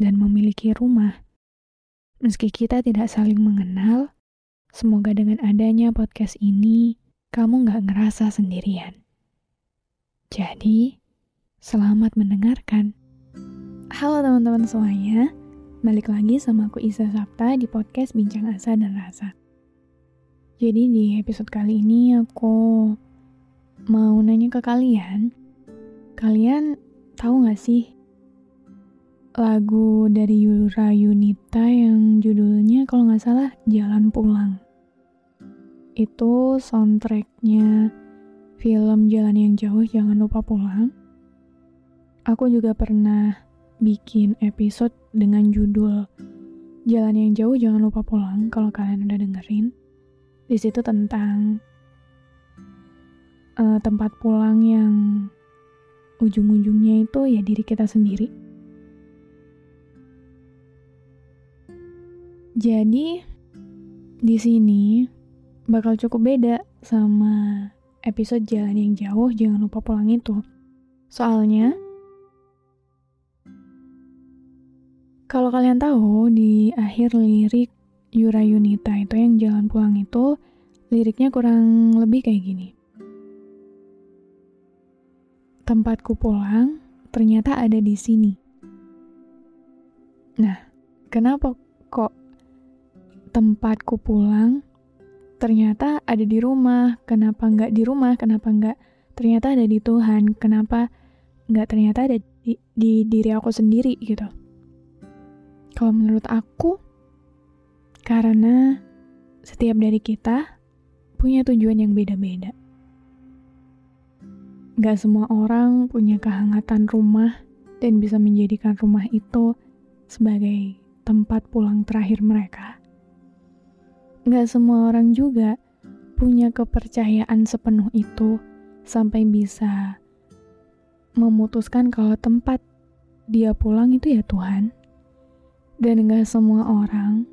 dan memiliki rumah. Meski kita tidak saling mengenal, semoga dengan adanya podcast ini, kamu nggak ngerasa sendirian. Jadi, selamat mendengarkan. Halo teman-teman semuanya, balik lagi sama aku Isa Sapta di podcast Bincang Asa dan Rasa. Jadi di episode kali ini aku mau nanya ke kalian, kalian tahu nggak sih lagu dari Yura Yunita yang judulnya kalau nggak salah Jalan Pulang. Itu soundtracknya film Jalan yang Jauh Jangan Lupa Pulang. Aku juga pernah bikin episode dengan judul Jalan yang Jauh Jangan Lupa Pulang kalau kalian udah dengerin. Di situ tentang uh, tempat pulang yang ujung-ujungnya itu ya diri kita sendiri Jadi di sini bakal cukup beda sama episode Jalan yang Jauh, jangan lupa pulang itu. Soalnya kalau kalian tahu di akhir lirik Yura Yunita itu yang jalan pulang itu liriknya kurang lebih kayak gini. Tempatku pulang ternyata ada di sini. Nah, kenapa kok tempatku pulang ternyata ada di rumah. Kenapa nggak di rumah? Kenapa nggak ternyata ada di Tuhan? Kenapa nggak ternyata ada di, di diri aku sendiri gitu? Kalau menurut aku, karena setiap dari kita punya tujuan yang beda-beda. Gak semua orang punya kehangatan rumah dan bisa menjadikan rumah itu sebagai tempat pulang terakhir mereka Gak semua orang juga punya kepercayaan sepenuh itu sampai bisa memutuskan kalau tempat dia pulang itu ya Tuhan. Dan gak semua orang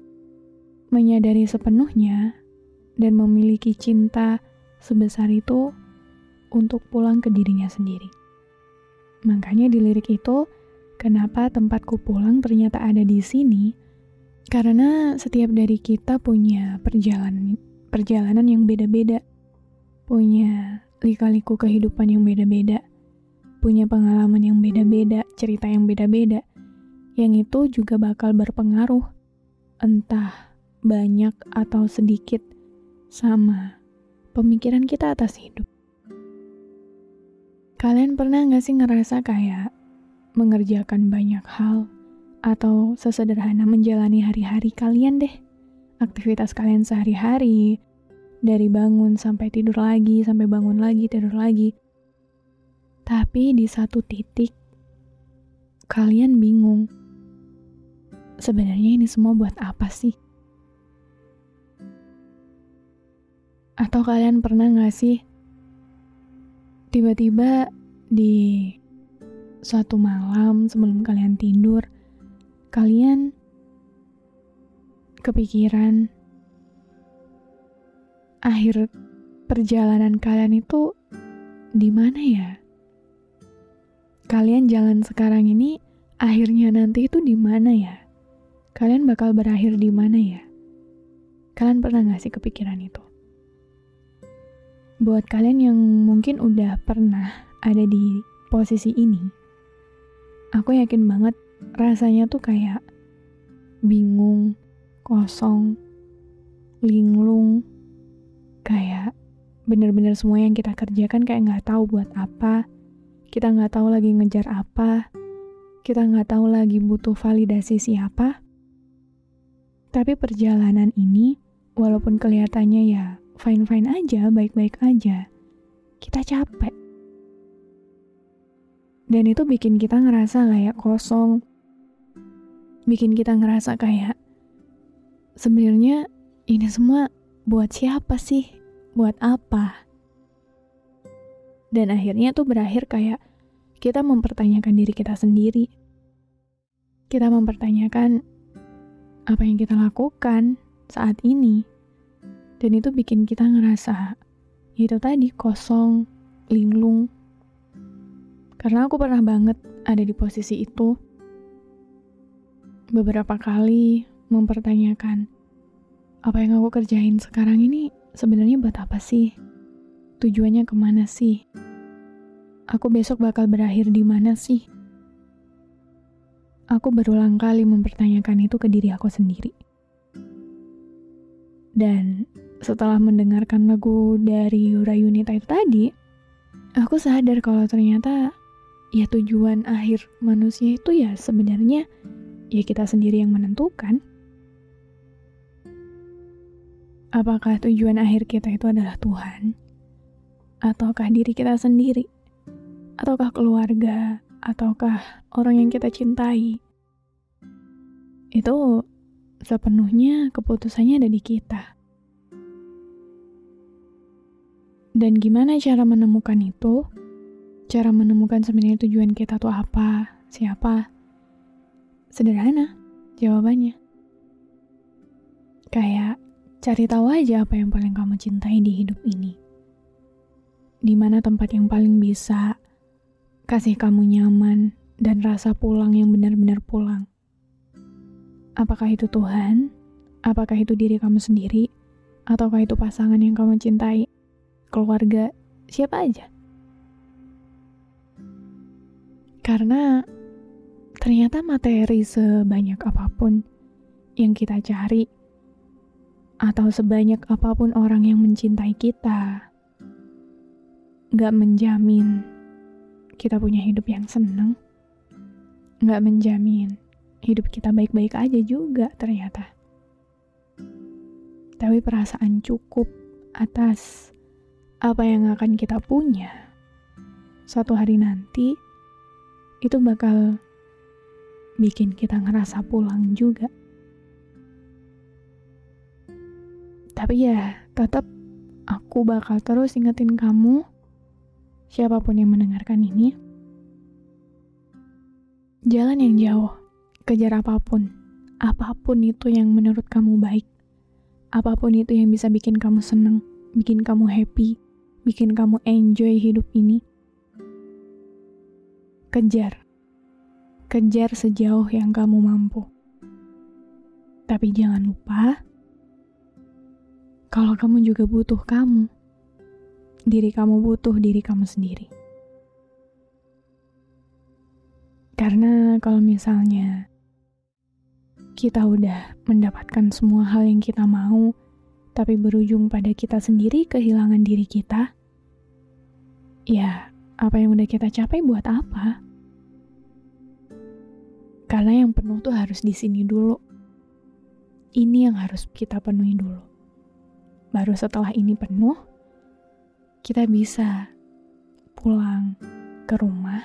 menyadari sepenuhnya dan memiliki cinta sebesar itu untuk pulang ke dirinya sendiri. Makanya di lirik itu, kenapa tempatku pulang ternyata ada di sini, karena setiap dari kita punya perjalanan perjalanan yang beda-beda. Punya lika-liku kehidupan yang beda-beda. Punya pengalaman yang beda-beda, cerita yang beda-beda. Yang itu juga bakal berpengaruh entah banyak atau sedikit sama pemikiran kita atas hidup. Kalian pernah gak sih ngerasa kayak mengerjakan banyak hal, atau sesederhana menjalani hari-hari kalian deh. Aktivitas kalian sehari-hari, dari bangun sampai tidur lagi, sampai bangun lagi, tidur lagi. Tapi di satu titik, kalian bingung. Sebenarnya ini semua buat apa sih? Atau kalian pernah gak sih tiba-tiba di suatu malam sebelum kalian tidur, kalian kepikiran akhir perjalanan kalian itu di mana ya? Kalian jalan sekarang ini akhirnya nanti itu di mana ya? Kalian bakal berakhir di mana ya? Kalian pernah gak sih kepikiran itu? Buat kalian yang mungkin udah pernah ada di posisi ini, aku yakin banget rasanya tuh kayak bingung, kosong, linglung, kayak bener-bener semua yang kita kerjakan kayak nggak tahu buat apa, kita nggak tahu lagi ngejar apa, kita nggak tahu lagi butuh validasi siapa. Tapi perjalanan ini, walaupun kelihatannya ya fine-fine aja, baik-baik aja, kita capek. Dan itu bikin kita ngerasa kayak kosong, bikin kita ngerasa kayak sebenarnya ini semua buat siapa sih? buat apa? Dan akhirnya tuh berakhir kayak kita mempertanyakan diri kita sendiri. Kita mempertanyakan apa yang kita lakukan saat ini. Dan itu bikin kita ngerasa itu tadi kosong, linglung. Karena aku pernah banget ada di posisi itu. Beberapa kali mempertanyakan apa yang aku kerjain sekarang ini sebenarnya buat apa sih? Tujuannya ke mana sih? Aku besok bakal berakhir di mana sih? Aku berulang kali mempertanyakan itu ke diri aku sendiri. Dan setelah mendengarkan lagu dari Yura Yunita itu tadi, aku sadar kalau ternyata ya tujuan akhir manusia itu ya sebenarnya ya kita sendiri yang menentukan. Apakah tujuan akhir kita itu adalah Tuhan? Ataukah diri kita sendiri? Ataukah keluarga? Ataukah orang yang kita cintai? Itu sepenuhnya keputusannya ada di kita. Dan gimana cara menemukan itu? Cara menemukan sebenarnya tujuan kita tuh apa? Siapa? Sederhana jawabannya. Kayak Cari tahu aja apa yang paling kamu cintai di hidup ini. Di mana tempat yang paling bisa kasih kamu nyaman dan rasa pulang yang benar-benar pulang. Apakah itu Tuhan? Apakah itu diri kamu sendiri? Ataukah itu pasangan yang kamu cintai? Keluarga? Siapa aja? Karena ternyata materi sebanyak apa pun yang kita cari atau sebanyak apa pun orang yang mencintai kita, gak menjamin kita punya hidup yang seneng, gak menjamin hidup kita baik-baik aja juga ternyata. Tapi perasaan cukup atas apa yang akan kita punya suatu hari nanti itu bakal bikin kita ngerasa pulang juga. Tapi ya, tetap aku bakal terus ingetin kamu, siapa pun yang mendengarkan ini, jalan yang jauh, kejar apa pun, apa pun itu yang menurut kamu baik, apa pun itu yang bisa bikin kamu seneng, bikin kamu happy, bikin kamu enjoy hidup ini. Kejar, kejar sejauh yang kamu mampu. Tapi jangan lupa, kalau kamu juga butuh kamu, diri kamu butuh diri kamu sendiri. Karena kalau misalnya kita udah mendapatkan semua hal yang kita mau, tapi berujung pada kita sendiri kehilangan diri kita, ya apa yang udah kita capai buat apa? Karena yang penuh tuh harus di sini dulu. Ini yang harus kita penuhi dulu baru setelah ini penuh, kita bisa pulang ke rumah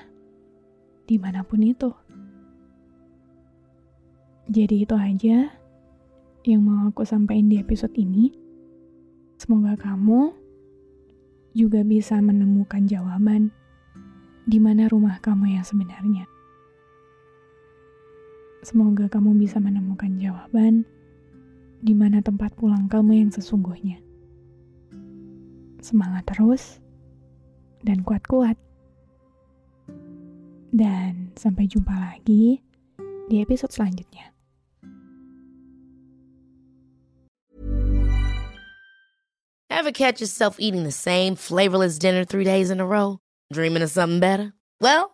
di mana pun itu. Jadi itu aja yang mau aku sampaikan di episode ini. Semoga kamu juga bisa menemukan jawaban di mana rumah kamu yang sebenarnya. Semoga kamu bisa menemukan jawaban di mana tempat pulang kamu yang sesungguhnya. Semangat terus dan kuat-kuat. Dan sampai jumpa lagi di episode selanjutnya. Ever catch yourself eating the same flavorless dinner three days in a row? Dreaming of something better? Well,